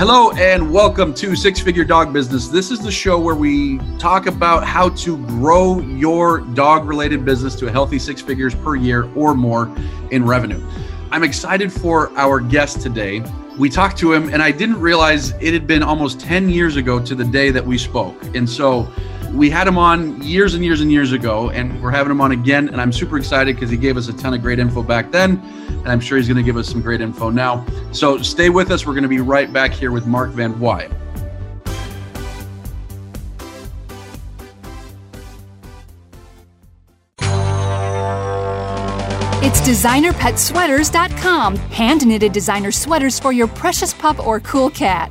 Hello and welcome to Six Figure Dog Business. This is the show where we talk about how to grow your dog related business to a healthy six figures per year or more in revenue. I'm excited for our guest today. We talked to him, and I didn't realize it had been almost 10 years ago to the day that we spoke. And so we had him on years and years and years ago, and we're having him on again. And I'm super excited because he gave us a ton of great info back then and I'm sure he's going to give us some great info now. So stay with us. We're going to be right back here with Mark Van Wye. It's designerpetsweaters.com. Hand knitted designer sweaters for your precious pup or cool cat.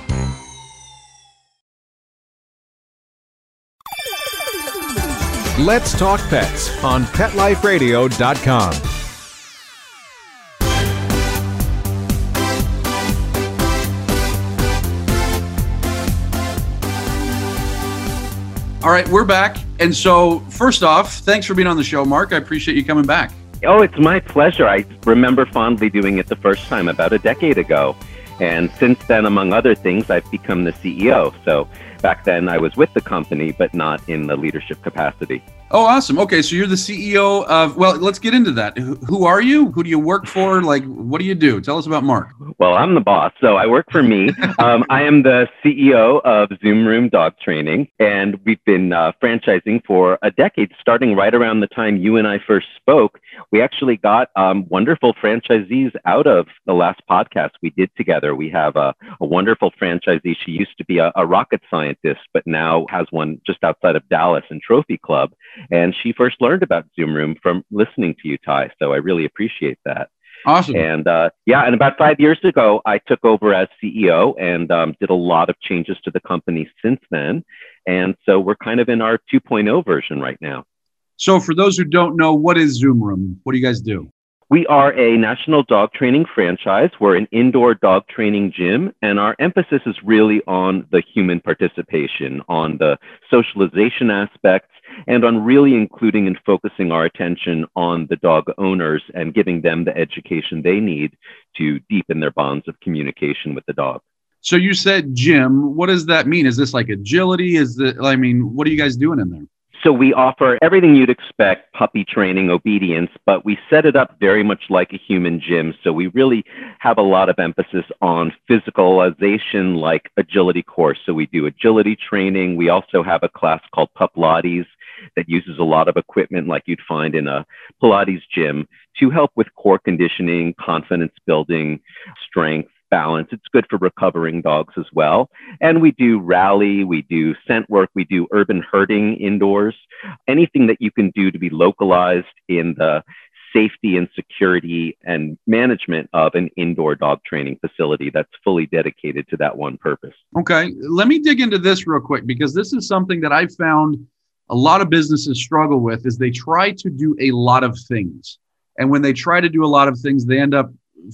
Let's Talk Pets on PetLifeRadio.com. All right, we're back. And so, first off, thanks for being on the show, Mark. I appreciate you coming back. Oh, it's my pleasure. I remember fondly doing it the first time about a decade ago. And since then, among other things, I've become the CEO. So back then, I was with the company, but not in the leadership capacity. Oh, awesome. Okay, so you're the CEO of, well, let's get into that. Who are you? Who do you work for? Like, what do you do? Tell us about Mark. Well, I'm the boss, so I work for me. um, I am the CEO of Zoom Room Dog Training, and we've been uh, franchising for a decade, starting right around the time you and I first spoke. We actually got um, wonderful franchisees out of the last podcast we did together. We have a, a wonderful franchisee. She used to be a, a rocket scientist, but now has one just outside of Dallas in Trophy Club and she first learned about Zoom Room from listening to you, Ty. So I really appreciate that. Awesome. And uh, yeah, and about five years ago, I took over as CEO and um, did a lot of changes to the company since then. And so we're kind of in our 2.0 version right now. So, for those who don't know, what is Zoom Room? What do you guys do? We are a national dog training franchise. We're an indoor dog training gym, and our emphasis is really on the human participation, on the socialization aspects, and on really including and focusing our attention on the dog owners and giving them the education they need to deepen their bonds of communication with the dog. So you said gym. What does that mean? Is this like agility? Is it, I mean, what are you guys doing in there? So we offer everything you'd expect puppy training, obedience, but we set it up very much like a human gym. So we really have a lot of emphasis on physicalization like agility course. So we do agility training. We also have a class called Pup Pilates that uses a lot of equipment like you'd find in a Pilates gym to help with core conditioning, confidence building, strength, balance. It's good for recovering dogs as well. And we do rally, we do scent work, we do urban herding indoors. Anything that you can do to be localized in the safety and security and management of an indoor dog training facility that's fully dedicated to that one purpose. Okay, let me dig into this real quick because this is something that I found a lot of businesses struggle with is they try to do a lot of things. And when they try to do a lot of things, they end up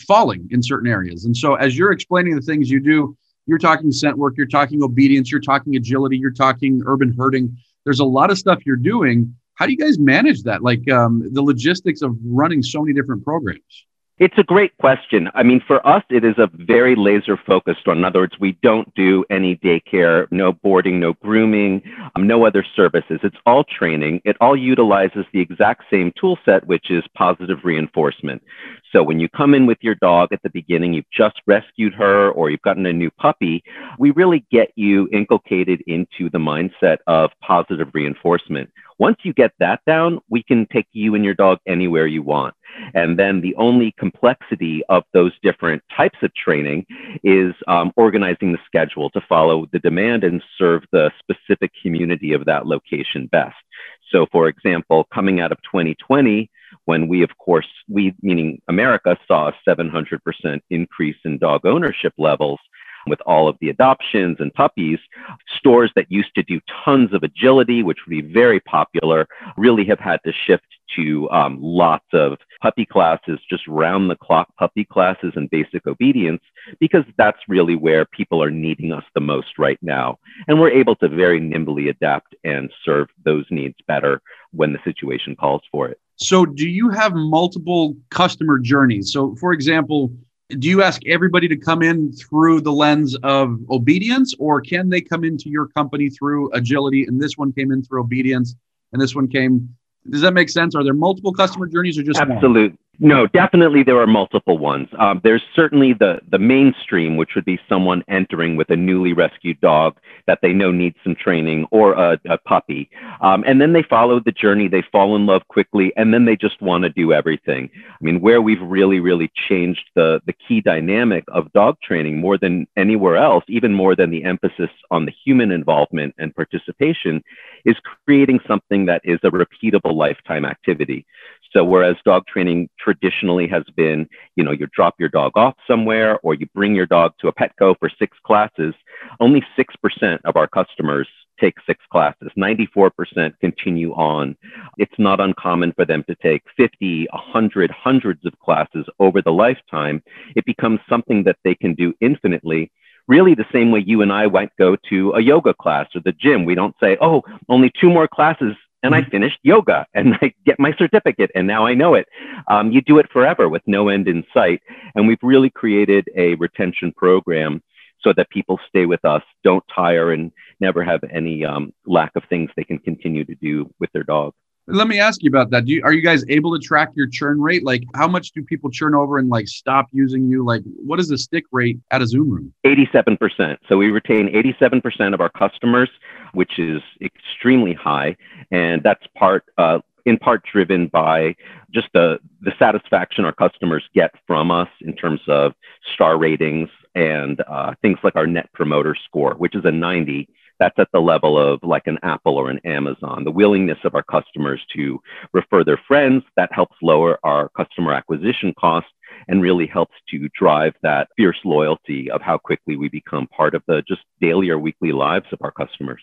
falling in certain areas. And so as you're explaining the things you do, you're talking scent work, you're talking obedience, you're talking agility, you're talking urban herding. There's a lot of stuff you're doing. How do you guys manage that? Like um, the logistics of running so many different programs? It's a great question. I mean, for us, it is a very laser focused one. In other words, we don't do any daycare, no boarding, no grooming, um, no other services. It's all training. It all utilizes the exact same tool set, which is positive reinforcement. So when you come in with your dog at the beginning, you've just rescued her or you've gotten a new puppy, we really get you inculcated into the mindset of positive reinforcement Once you get that down, we can take you and your dog anywhere you want. And then the only complexity of those different types of training is um, organizing the schedule to follow the demand and serve the specific community of that location best. So, for example, coming out of 2020, when we, of course, we meaning America, saw a 700% increase in dog ownership levels, with all of the adoptions and puppies, stores that used to do tons of agility, which would be very popular, really have had to shift to um, lots of puppy classes, just round the clock puppy classes and basic obedience, because that's really where people are needing us the most right now. And we're able to very nimbly adapt and serve those needs better when the situation calls for it. So, do you have multiple customer journeys? So, for example, do you ask everybody to come in through the lens of obedience or can they come into your company through agility and this one came in through obedience and this one came does that make sense? Are there multiple customer journeys or just absolute no, definitely there are multiple ones. Um, there's certainly the the mainstream, which would be someone entering with a newly rescued dog that they know needs some training or a, a puppy, um, and then they follow the journey. They fall in love quickly, and then they just want to do everything. I mean, where we've really really changed the the key dynamic of dog training more than anywhere else, even more than the emphasis on the human involvement and participation, is creating something that is a repeatable lifetime activity. So whereas dog training traditionally has been, you know, you drop your dog off somewhere or you bring your dog to a Petco for six classes, only 6% of our customers take six classes. 94% continue on. It's not uncommon for them to take 50, 100, hundreds of classes over the lifetime. It becomes something that they can do infinitely really the same way you and I might go to a yoga class or the gym. We don't say, oh, only two more classes and I mm-hmm. finished yoga and I get my certificate and now I know it. Um, you do it forever with no end in sight. And we've really created a retention program so that people stay with us, don't tire, and never have any um, lack of things they can continue to do with their dog. Let me ask you about that. Do you, are you guys able to track your churn rate? Like, how much do people churn over and like stop using you? Like, what is the stick rate at a Zoom room? 87%. So we retain 87% of our customers, which is extremely high, and that's part. Uh, in part driven by just the, the satisfaction our customers get from us in terms of star ratings and uh, things like our net promoter score, which is a 90 that's at the level of like an Apple or an Amazon. The willingness of our customers to refer their friends, that helps lower our customer acquisition cost and really helps to drive that fierce loyalty of how quickly we become part of the just daily or weekly lives of our customers.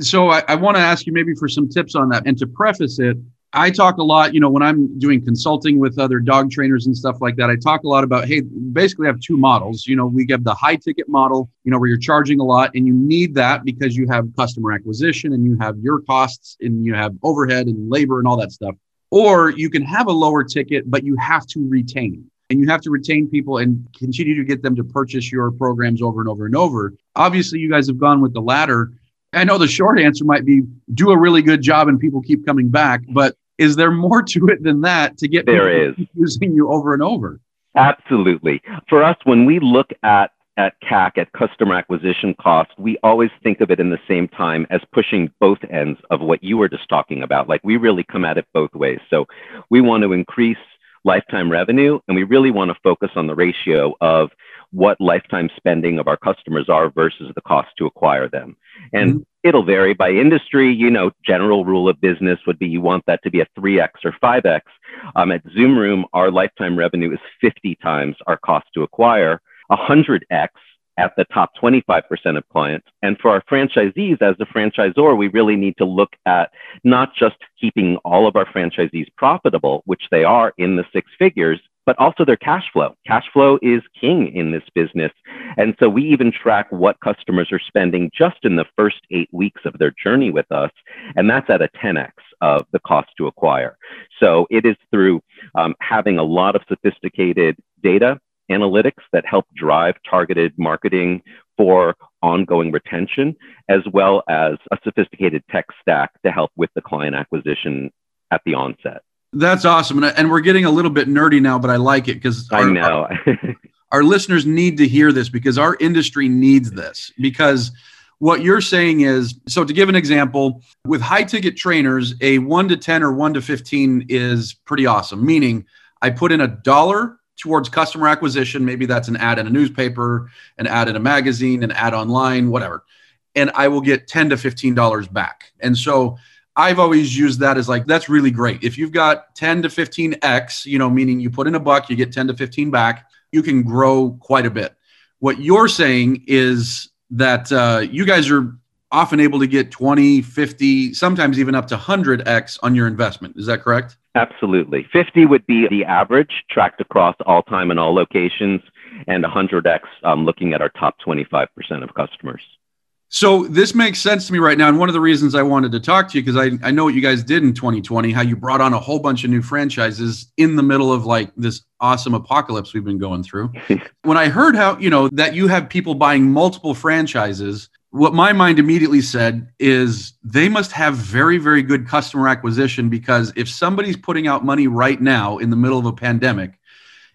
So I, I want to ask you maybe for some tips on that. And to preface it, I talk a lot, you know, when I'm doing consulting with other dog trainers and stuff like that, I talk a lot about, hey, basically I have two models. You know, we have the high ticket model, you know, where you're charging a lot and you need that because you have customer acquisition and you have your costs and you have overhead and labor and all that stuff. Or you can have a lower ticket, but you have to retain and you have to retain people and continue to get them to purchase your programs over and over and over. Obviously, you guys have gone with the latter. I know the short answer might be do a really good job and people keep coming back, but is there more to it than that to get there is using you over and over? Absolutely. For us, when we look at at CAC, at customer acquisition cost, we always think of it in the same time as pushing both ends of what you were just talking about. Like we really come at it both ways. So we want to increase lifetime revenue and we really want to focus on the ratio of what lifetime spending of our customers are versus the cost to acquire them. And mm-hmm. It'll vary by industry. You know, general rule of business would be you want that to be a 3x or 5x. Um, at Zoom Room, our lifetime revenue is 50 times our cost to acquire, 100x at the top 25% of clients. And for our franchisees, as a franchisor, we really need to look at not just keeping all of our franchisees profitable, which they are in the six figures, but also their cash flow. Cash flow is king in this business. And so we even track what customers are spending just in the first eight weeks of their journey with us. And that's at a 10x of the cost to acquire. So it is through um, having a lot of sophisticated data analytics that help drive targeted marketing for ongoing retention, as well as a sophisticated tech stack to help with the client acquisition at the onset. That's awesome. And, we're getting a little bit nerdy now, but I like it because I know our, our listeners need to hear this because our industry needs this because what you're saying is so to give an example, with high ticket trainers, a 1 to 10 or 1 to 15 is pretty awesome, meaning I put in a dollar towards customer acquisition. Maybe that's an ad in a newspaper, an ad in a magazine, an ad online, whatever. And I will get 10 to $15 back. And so I've always used that as like, that's really great. If you've got 10 to 15x, you know, meaning you put in a buck, you get 10 to 15 back, you can grow quite a bit. What you're saying is that uh, you guys are often able to get 20, 50, sometimes even up to 100x on your investment. Is that correct? Absolutely. 50 would be the average tracked across all time and all locations, and 100x um, looking at our top 25% of customers. So this makes sense to me right now. And one of the reasons I wanted to talk to you, because I, I know what you guys did in 2020, how you brought on a whole bunch of new franchises in the middle of like this awesome apocalypse we've been going through. when I heard how, you know, that you have people buying multiple franchises, what my mind immediately said is they must have very, very good customer acquisition because if somebody's putting out money right now in the middle of a pandemic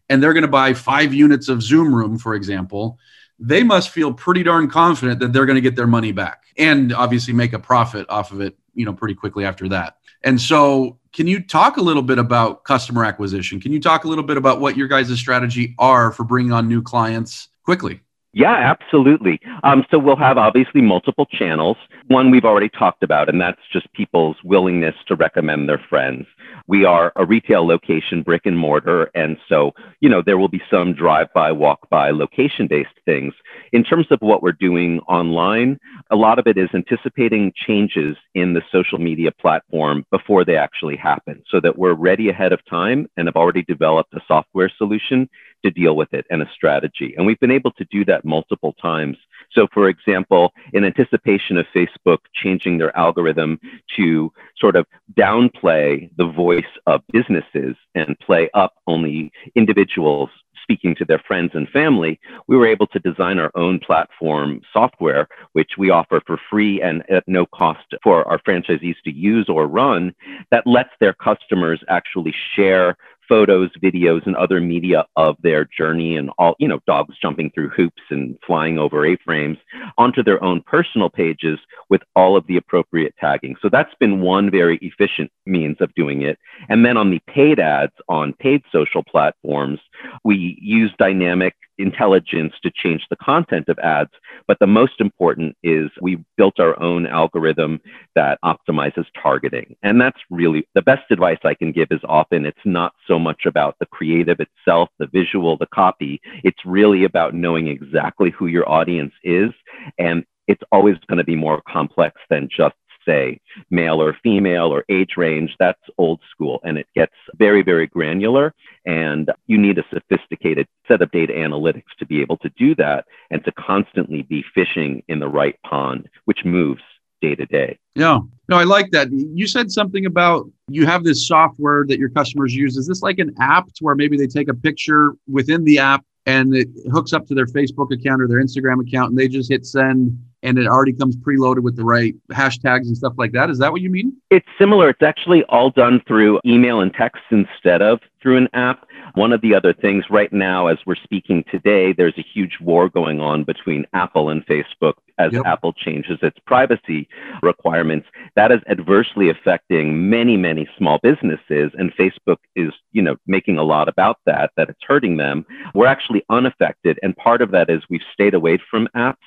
and they're going to buy five units of Zoom room, for example, they must feel pretty darn confident that they're going to get their money back and obviously make a profit off of it, you know, pretty quickly after that. And so, can you talk a little bit about customer acquisition? Can you talk a little bit about what your guys' strategy are for bringing on new clients quickly? Yeah, absolutely. Um, so we'll have obviously multiple channels. One we've already talked about, and that's just people's willingness to recommend their friends. We are a retail location, brick and mortar. And so, you know, there will be some drive by, walk by, location based things. In terms of what we're doing online, a lot of it is anticipating changes in the social media platform before they actually happen so that we're ready ahead of time and have already developed a software solution to deal with it and a strategy. And we've been able to do that multiple times. So, for example, in anticipation of Facebook changing their algorithm to sort of downplay the voice of businesses and play up only individuals speaking to their friends and family, we were able to design our own platform software, which we offer for free and at no cost for our franchisees to use or run, that lets their customers actually share photos, videos, and other media of their journey and all, you know, dogs jumping through hoops and flying over A-frames onto their own personal pages with all of the appropriate tagging. So that's been one very efficient means of doing it. And then on the paid ads on paid social platforms, we use dynamic intelligence to change the content of ads. But the most important is we built our own algorithm that optimizes targeting. And that's really the best advice I can give is often it's not so much about the creative itself, the visual, the copy. It's really about knowing exactly who your audience is. And it's always going to be more complex than just say male or female or age range, that's old school and it gets very, very granular. And you need a sophisticated set of data analytics to be able to do that and to constantly be fishing in the right pond, which moves day to day. Yeah. No, I like that. You said something about you have this software that your customers use. Is this like an app where maybe they take a picture within the app and it hooks up to their Facebook account or their Instagram account and they just hit send and it already comes preloaded with the right hashtags and stuff like that. Is that what you mean? It's similar. It's actually all done through email and text instead of through an app. One of the other things right now, as we're speaking today, there's a huge war going on between Apple and Facebook as yep. Apple changes its privacy requirements. That is adversely affecting many, many small businesses, and Facebook is, you know, making a lot about that, that it's hurting them. We're actually unaffected, and part of that is we've stayed away from apps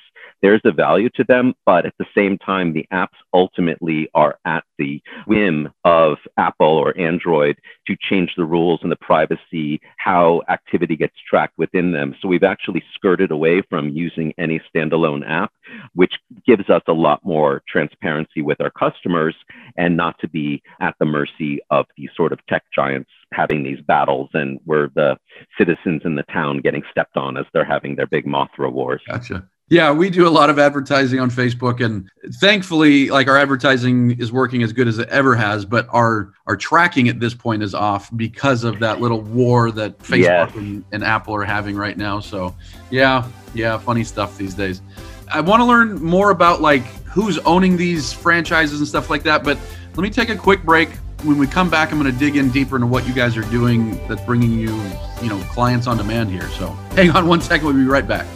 there's a value to them, but at the same time, the apps ultimately are at the whim of Apple or Android to change the rules and the privacy, how activity gets tracked within them. So we've actually skirted away from using any standalone app, which gives us a lot more transparency with our customers and not to be at the mercy of these sort of tech giants having these battles and we're the citizens in the town getting stepped on as they're having their big Mothra wars. Gotcha. Yeah, we do a lot of advertising on Facebook, and thankfully, like our advertising is working as good as it ever has. But our our tracking at this point is off because of that little war that Facebook yes. and, and Apple are having right now. So, yeah, yeah, funny stuff these days. I want to learn more about like who's owning these franchises and stuff like that. But let me take a quick break. When we come back, I'm going to dig in deeper into what you guys are doing that's bringing you, you know, clients on demand here. So, hang on one second. We'll be right back.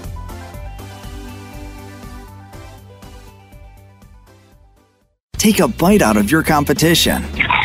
Take a bite out of your competition.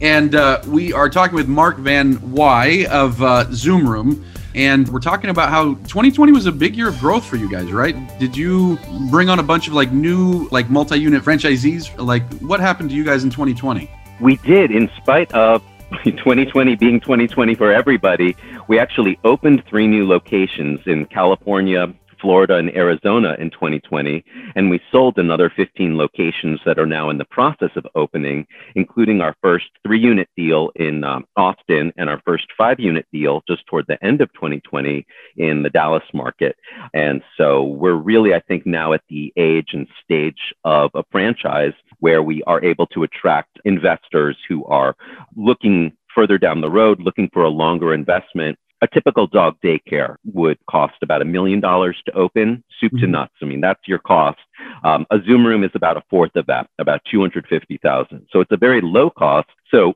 And uh, we are talking with Mark Van Wye of uh, Zoom Room. And we're talking about how 2020 was a big year of growth for you guys, right? Did you bring on a bunch of like new, like multi unit franchisees? Like, what happened to you guys in 2020? We did, in spite of 2020 being 2020 for everybody. We actually opened three new locations in California, Florida, and Arizona in 2020. And we sold another 15 locations that are now in the process of opening, including our first three unit deal in um, Austin and our first five unit deal just toward the end of 2020 in the Dallas market. And so we're really, I think, now at the age and stage of a franchise where we are able to attract investors who are looking further down the road, looking for a longer investment. A typical dog daycare would cost about a million dollars to open, soup to Mhm. nuts. I mean, that's your cost. Um, a Zoom room is about a fourth of that, about 250,000. So it's a very low cost. So,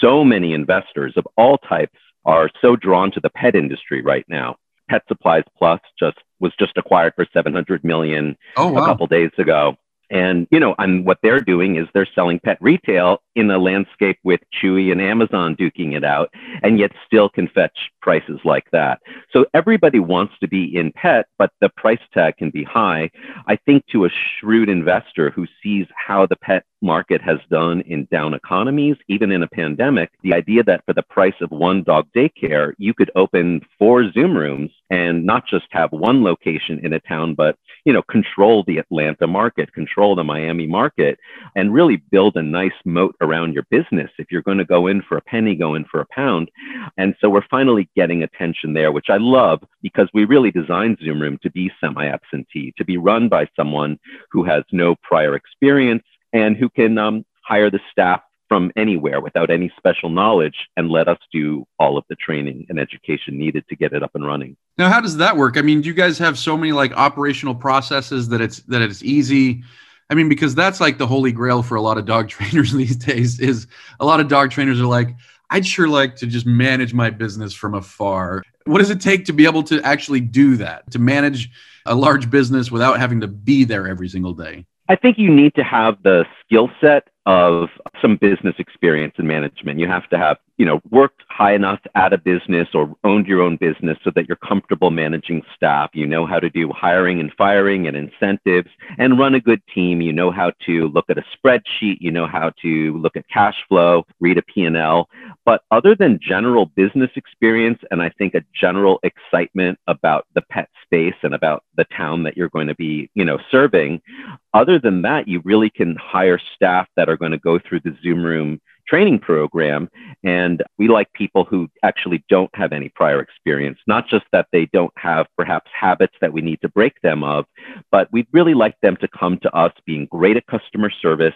so many investors of all types are so drawn to the pet industry right now. Pet Supplies Plus just was just acquired for 700 million Oh, a couple days ago. And you know, and what they're doing is they're selling pet retail in a landscape with Chewy and Amazon duking it out, and yet still can fetch prices like that. So everybody wants to be in pet, but the price tag can be high. I think to a shrewd investor who sees how the pet market has done in down economies, even in a pandemic, the idea that for the price of one dog daycare, you could open four Zoom rooms and not just have one location in a town, but you know, control the Atlanta market, control the Miami market, and really build a nice moat around your business. If you're going to go in for a penny, go in for a pound. And so we're finally getting attention there, which I love because we really designed Zoom Room to be semi absentee, to be run by someone who has no prior experience and who can um, hire the staff from anywhere without any special knowledge and let us do all of the training and education needed to get it up and running. Now, how does that work? I mean, do you guys have so many like operational processes that it's that it's easy? I mean, because that's like the holy grail for a lot of dog trainers these days. Is a lot of dog trainers are like, I'd sure like to just manage my business from afar. What does it take to be able to actually do that? To manage a large business without having to be there every single day? I think you need to have the skill set of some business experience in management. You have to have, you know, worked high enough at a business or owned your own business so that you're comfortable managing staff. You know how to do hiring and firing and incentives and run a good team. You know how to look at a spreadsheet. You know how to look at cash flow, read a P&L. But other than general business experience and I think a general excitement about the pet space and about the town that you're going to be, you know, serving, other than that, you really can hire staff that are going to go through the Zoom Room training program. And we like people who actually don't have any prior experience, not just that they don't have perhaps habits that we need to break them of, but we'd really like them to come to us being great at customer service,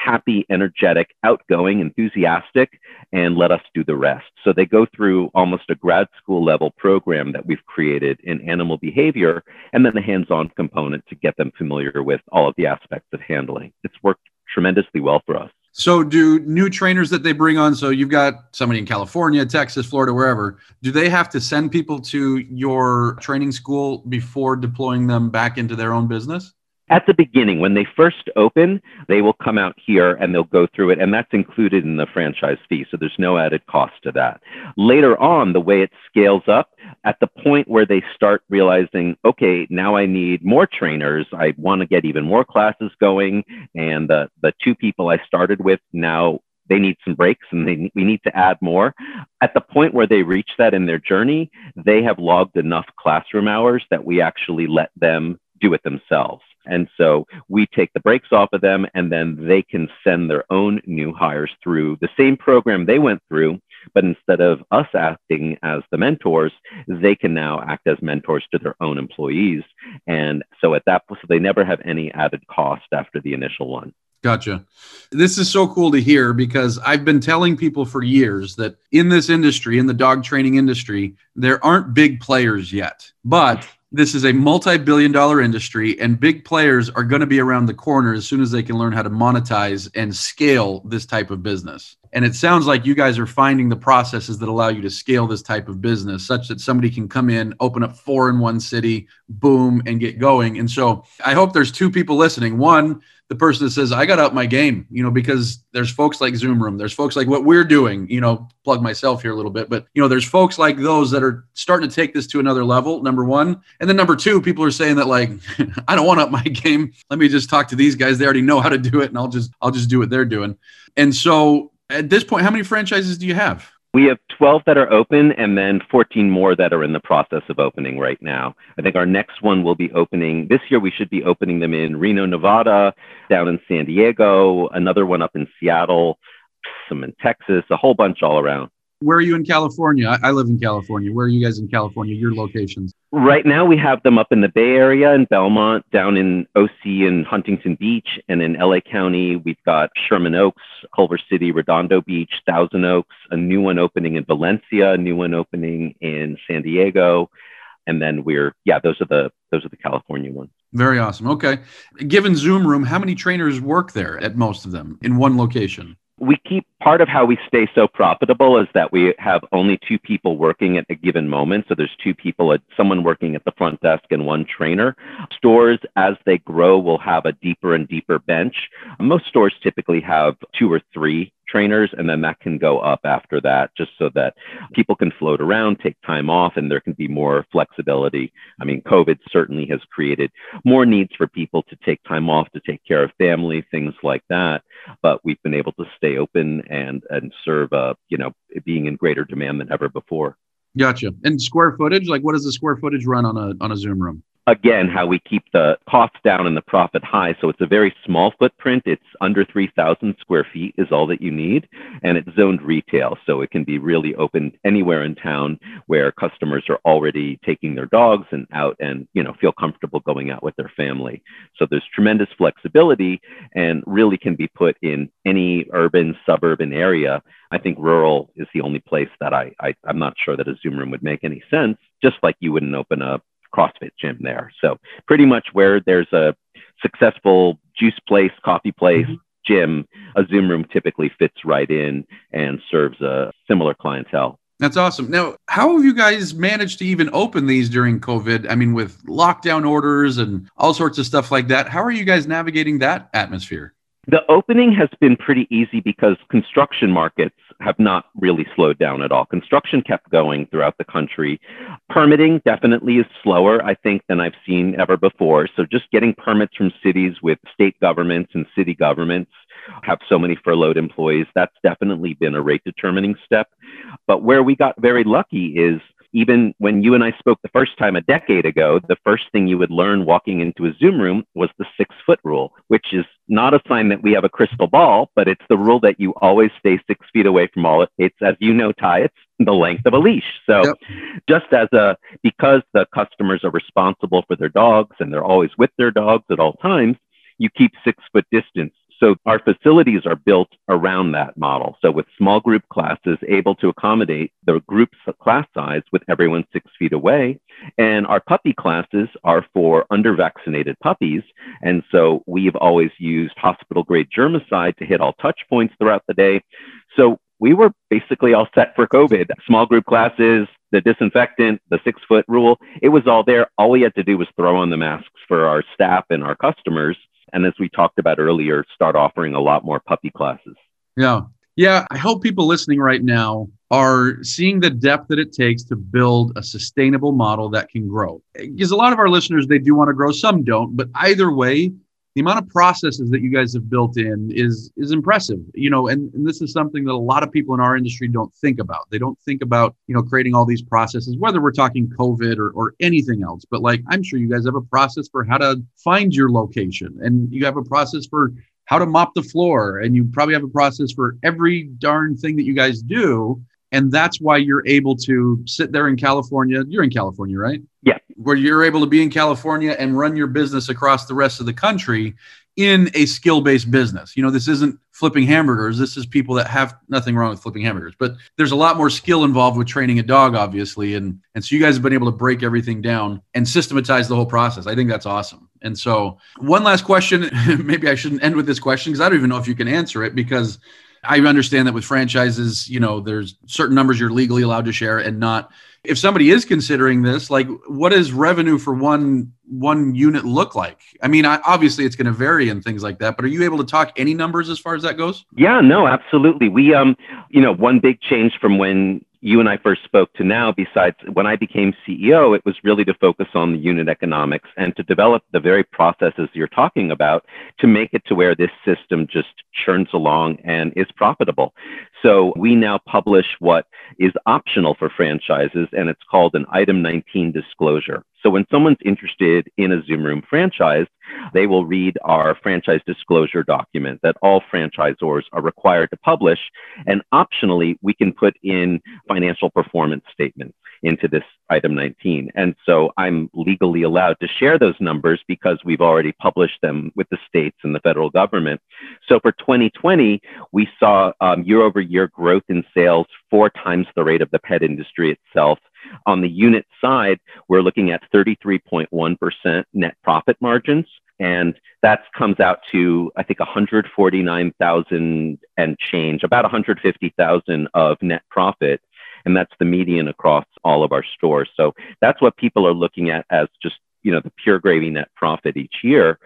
happy, energetic, outgoing, enthusiastic, and let us do the rest. So they go through almost a grad school level program that we've created in animal behavior, and then the hands on component to get them familiar with all of the aspects of handling. It's worked tremendously well for us. So, do new trainers that they bring on? So, you've got somebody in California, Texas, Florida, wherever. Do they have to send people to your training school before deploying them back into their own business? At the beginning, when they first open, they will come out here and they'll go through it, and that's included in the franchise fee. So there's no added cost to that. Later on, the way it scales up, at the point where they start realizing, okay, now I need more trainers, I want to get even more classes going, and the, the two people I started with now they need some breaks and they, we need to add more. At the point where they reach that in their journey, they have logged enough classroom hours that we actually let them do it themselves. And so we take the brakes off of them and then they can send their own new hires through the same program they went through. But instead of us acting as the mentors, they can now act as mentors to their own employees. And so at that point, so they never have any added cost after the initial one. Gotcha. This is so cool to hear because I've been telling people for years that in this industry, in the dog training industry, there aren't big players yet. But this is a multi-billion dollar industry and big players are going to be around the corner as soon as they can learn how to monetize and scale this type of business. And it sounds like you guys are finding the processes that allow you to scale this type of business such that somebody can come in open up four in one city boom and get going. And so i hope there's two people listening. One the person that says, I got up my game, you know, because there's folks like Zoom Room, there's folks like what we're doing, you know, plug myself here a little bit, but, you know, there's folks like those that are starting to take this to another level, number one. And then number two, people are saying that, like, I don't want up my game. Let me just talk to these guys. They already know how to do it and I'll just, I'll just do what they're doing. And so at this point, how many franchises do you have? We have 12 that are open and then 14 more that are in the process of opening right now. I think our next one will be opening this year. We should be opening them in Reno, Nevada, down in San Diego, another one up in Seattle, some in Texas, a whole bunch all around. Where are you in California? I, live in California. Where are you guys in California? Your locations? Right now, we have them up in the Bay Area in Belmont, down in OC in Huntington Beach, and in LA County, we've got Sherman Oaks, Culver City, Redondo Beach, Thousand Oaks, a new one opening in Valencia, a new one opening in San Diego, and then we're yeah, those are the those are the California ones. Very awesome. Okay, given Zoom Room, how many trainers work there at most of them in one location? We keep part of how we stay so profitable is that we have only two people working at a given moment. So there's two people, uh, someone working at the front desk and one trainer. Stores, as they grow, will have a deeper and deeper bench. Most stores typically have two or three trainers, and then that can go up after that, just so that people can float around, take time off, and there can be more flexibility. I mean, COVID certainly has created more needs for people to take time off, to take care of family, things like that. But we've been able to stay open and and serve, uh, you know, being in greater demand than ever before. Gotcha. And square footage, like what does the square footage run on a on a Zoom room? Again, how we keep the costs down and the profit high. So it's a very small footprint. It's under 3,000 square feet is all that you need. And it's zoned retail. So it can be really open anywhere in town where customers are already taking their dogs and out and, you know, feel comfortable going out with their family. So there's tremendous flexibility and really can be put in any urban, suburban area. I think rural is the only place that I, I I'm not sure that a Zoom room would make any sense, just like you wouldn't open a CrossFit gym there. So pretty much where there's a successful juice place, coffee place, mm-hmm. gym, a Zoom room typically fits right in and serves a similar clientele. That's awesome. Now, how have you guys managed to even open these during COVID? I mean, with lockdown orders and all sorts of stuff like that. How are you guys navigating that atmosphere? The opening has been pretty easy because construction markets have not really slowed down at all. Construction kept going throughout the country. Permitting definitely is slower, I think, than I've seen ever before. So just getting permits from cities with state governments and city governments have so many furloughed employees, that's definitely been a rate determining step. But where we got very lucky is even when you and I spoke the first time a decade ago, the first thing you would learn walking into a Zoom room was the six foot rule, which is not a sign that we have a crystal ball, but it's the rule that you always stay six feet away from all it. It's, as you know, Ty, it's the length of a leash. So yep. just as a, because the customers are responsible for their dogs and they're always with their dogs at all times, you keep six foot distance so our facilities are built around that model. So with small group classes able to accommodate the group's class size with everyone six feet away. And our puppy classes are for under vaccinated puppies. And so we've always used hospital grade germicide to hit all touch points throughout the day. So we were basically all set for COVID. Small group classes, the disinfectant, the six foot rule, it was all there. All we had to do was throw on the masks for our staff and our customers and as we talked about earlier, start offering a lot more puppy classes. Yeah. Yeah. I hope people listening right now are seeing the depth that it takes to build a sustainable model that can grow. Because a lot of our listeners, they do want to grow, some don't. But either way, the amount of processes that you guys have built in is is impressive you know and, and this is something that a lot of people in our industry don't think about they don't think about you know creating all these processes whether we're talking covid or, or anything else but like i'm sure you guys have a process for how to find your location and you have a process for how to mop the floor and you probably have a process for every darn thing that you guys do and that's why you're able to sit there in California. You're in California, right? Yeah. Where you're able to be in California and run your business across the rest of the country in a skill based business. You know, this isn't flipping hamburgers. This is people that have nothing wrong with flipping hamburgers, but there's a lot more skill involved with training a dog, obviously. And, and so you guys have been able to break everything down and systematize the whole process. I think that's awesome. And so, one last question maybe I shouldn't end with this question because I don't even know if you can answer it because I understand that with franchises, you know, there's certain numbers you're legally allowed to share and not. If somebody is considering this, like, what does revenue for one one unit look like? I mean, I, obviously it's going to vary and things like that, but are you able to talk any numbers as far as that goes? Yeah, no, absolutely. We, um, you know, one big change from when you and I first spoke to now, besides when I became CEO, it was really to focus on the unit economics and to develop the very processes you're talking about to make it to where this system just churns along and is profitable. So we now publish what is optional for franchises, and it's called an Item 19 disclosure. So when someone's interested in a Zoom Room franchise, they will read our franchise disclosure document that all franchisors are required to publish. And optionally, we can put in financial performance statements into this item 19. And so I'm legally allowed to share those numbers because we've already published them with the states and the federal government. So for 2020, we saw um, year over year growth in sales four times the rate of the pet industry itself. On the unit side, we're looking at 33.1% net profit margins. And that comes out to, I think, 149,000 and change, about 150,000 of net profit. And that's the median across all of our stores. So that's what people are looking at as just you know the pure gravy net profit each year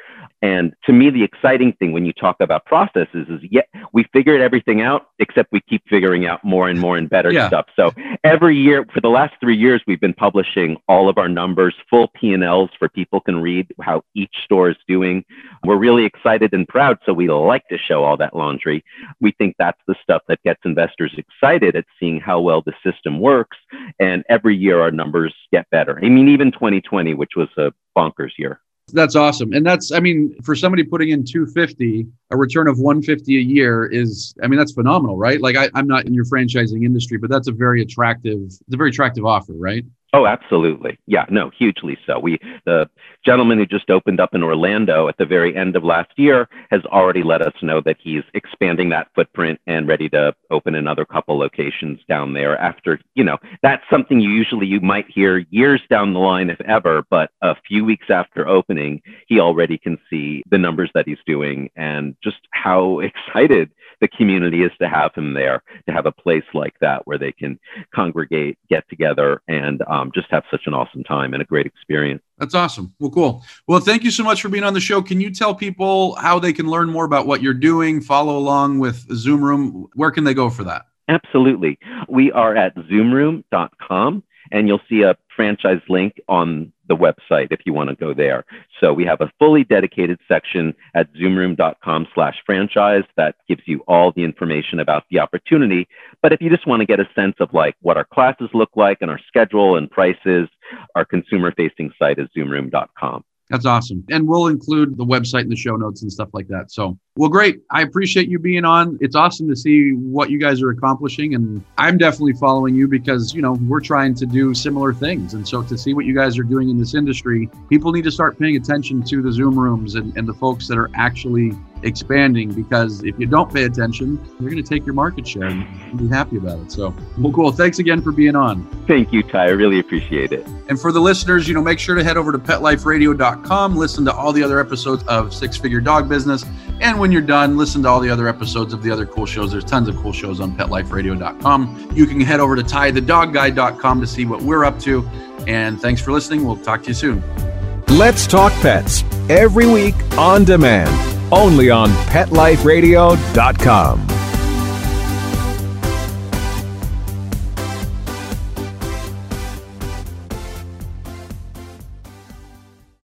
and to me, the exciting thing when you talk about processes is, yeah, we figured everything out, except we keep figuring out more and more and better yeah. stuff. So every year, for the last three years, we've been publishing all of our numbers, full P&Ls for people can read how each store is doing. We're really excited and proud, so we like to show all that laundry. We think that's the stuff that gets investors excited at seeing how well the system works. And every year, our numbers get better. I mean, even 2020, which was a bonkers year. That's awesome. And that's, I mean, for somebody putting in 250, a return of 150 a year is, I mean, that's phenomenal, right? Like I, I'm not in your franchising industry, but that's a very attractive, it's a very attractive offer, right? Oh, absolutely. Yeah, no, hugely so. We the gentleman who just opened up in Orlando at the very end of last year has already let us know that he's expanding that footprint and ready to open another couple locations down there after, you know, that's something you usually you might hear years down the line if ever, but a few weeks after opening, he already can see the numbers that he's doing and just how excited the community is to have him there, to have a place like that where they can congregate, get together, and um, just have such an awesome time and a great experience. That's awesome. Well, cool. Well, thank you so much for being on the show. Can you tell people how they can learn more about what you're doing, follow along with Zoom Room? Where can they go for that? Absolutely. We are at zoomroom.com and you'll see a franchise link on the website if you want to go there. So we have a fully dedicated section at zoomroom.com slash franchise that gives you all the information about the opportunity. But if you just want to get a sense of like what our classes look like and our schedule and prices, our consumer facing site is zoomroom.com. That's awesome. And we'll include the website in the show notes and stuff like that. So, well, great. I appreciate you being on. It's awesome to see what you guys are accomplishing. And I'm definitely following you because, you know, we're trying to do similar things. And so to see what you guys are doing in this industry, people need to start paying attention to the Zoom rooms and, and the folks that are actually expanding because if you don't pay attention, you're going to take your market share and be happy about it. So, well, cool. Thanks again for being on. Thank you, Ty. I really appreciate it. And for the listeners, you know, make sure to head over to petliferadio.com, listen to all the other episodes of Six Figure Dog Business. And when you're done, listen to all the other episodes of the other cool shows. There's tons of cool shows on petliferadio.com. You can head over to tytheDogGuy.com to see what we're up to. And thanks for listening. We'll talk to you soon. Let's Talk Pets every week on demand only on PetLifeRadio.com.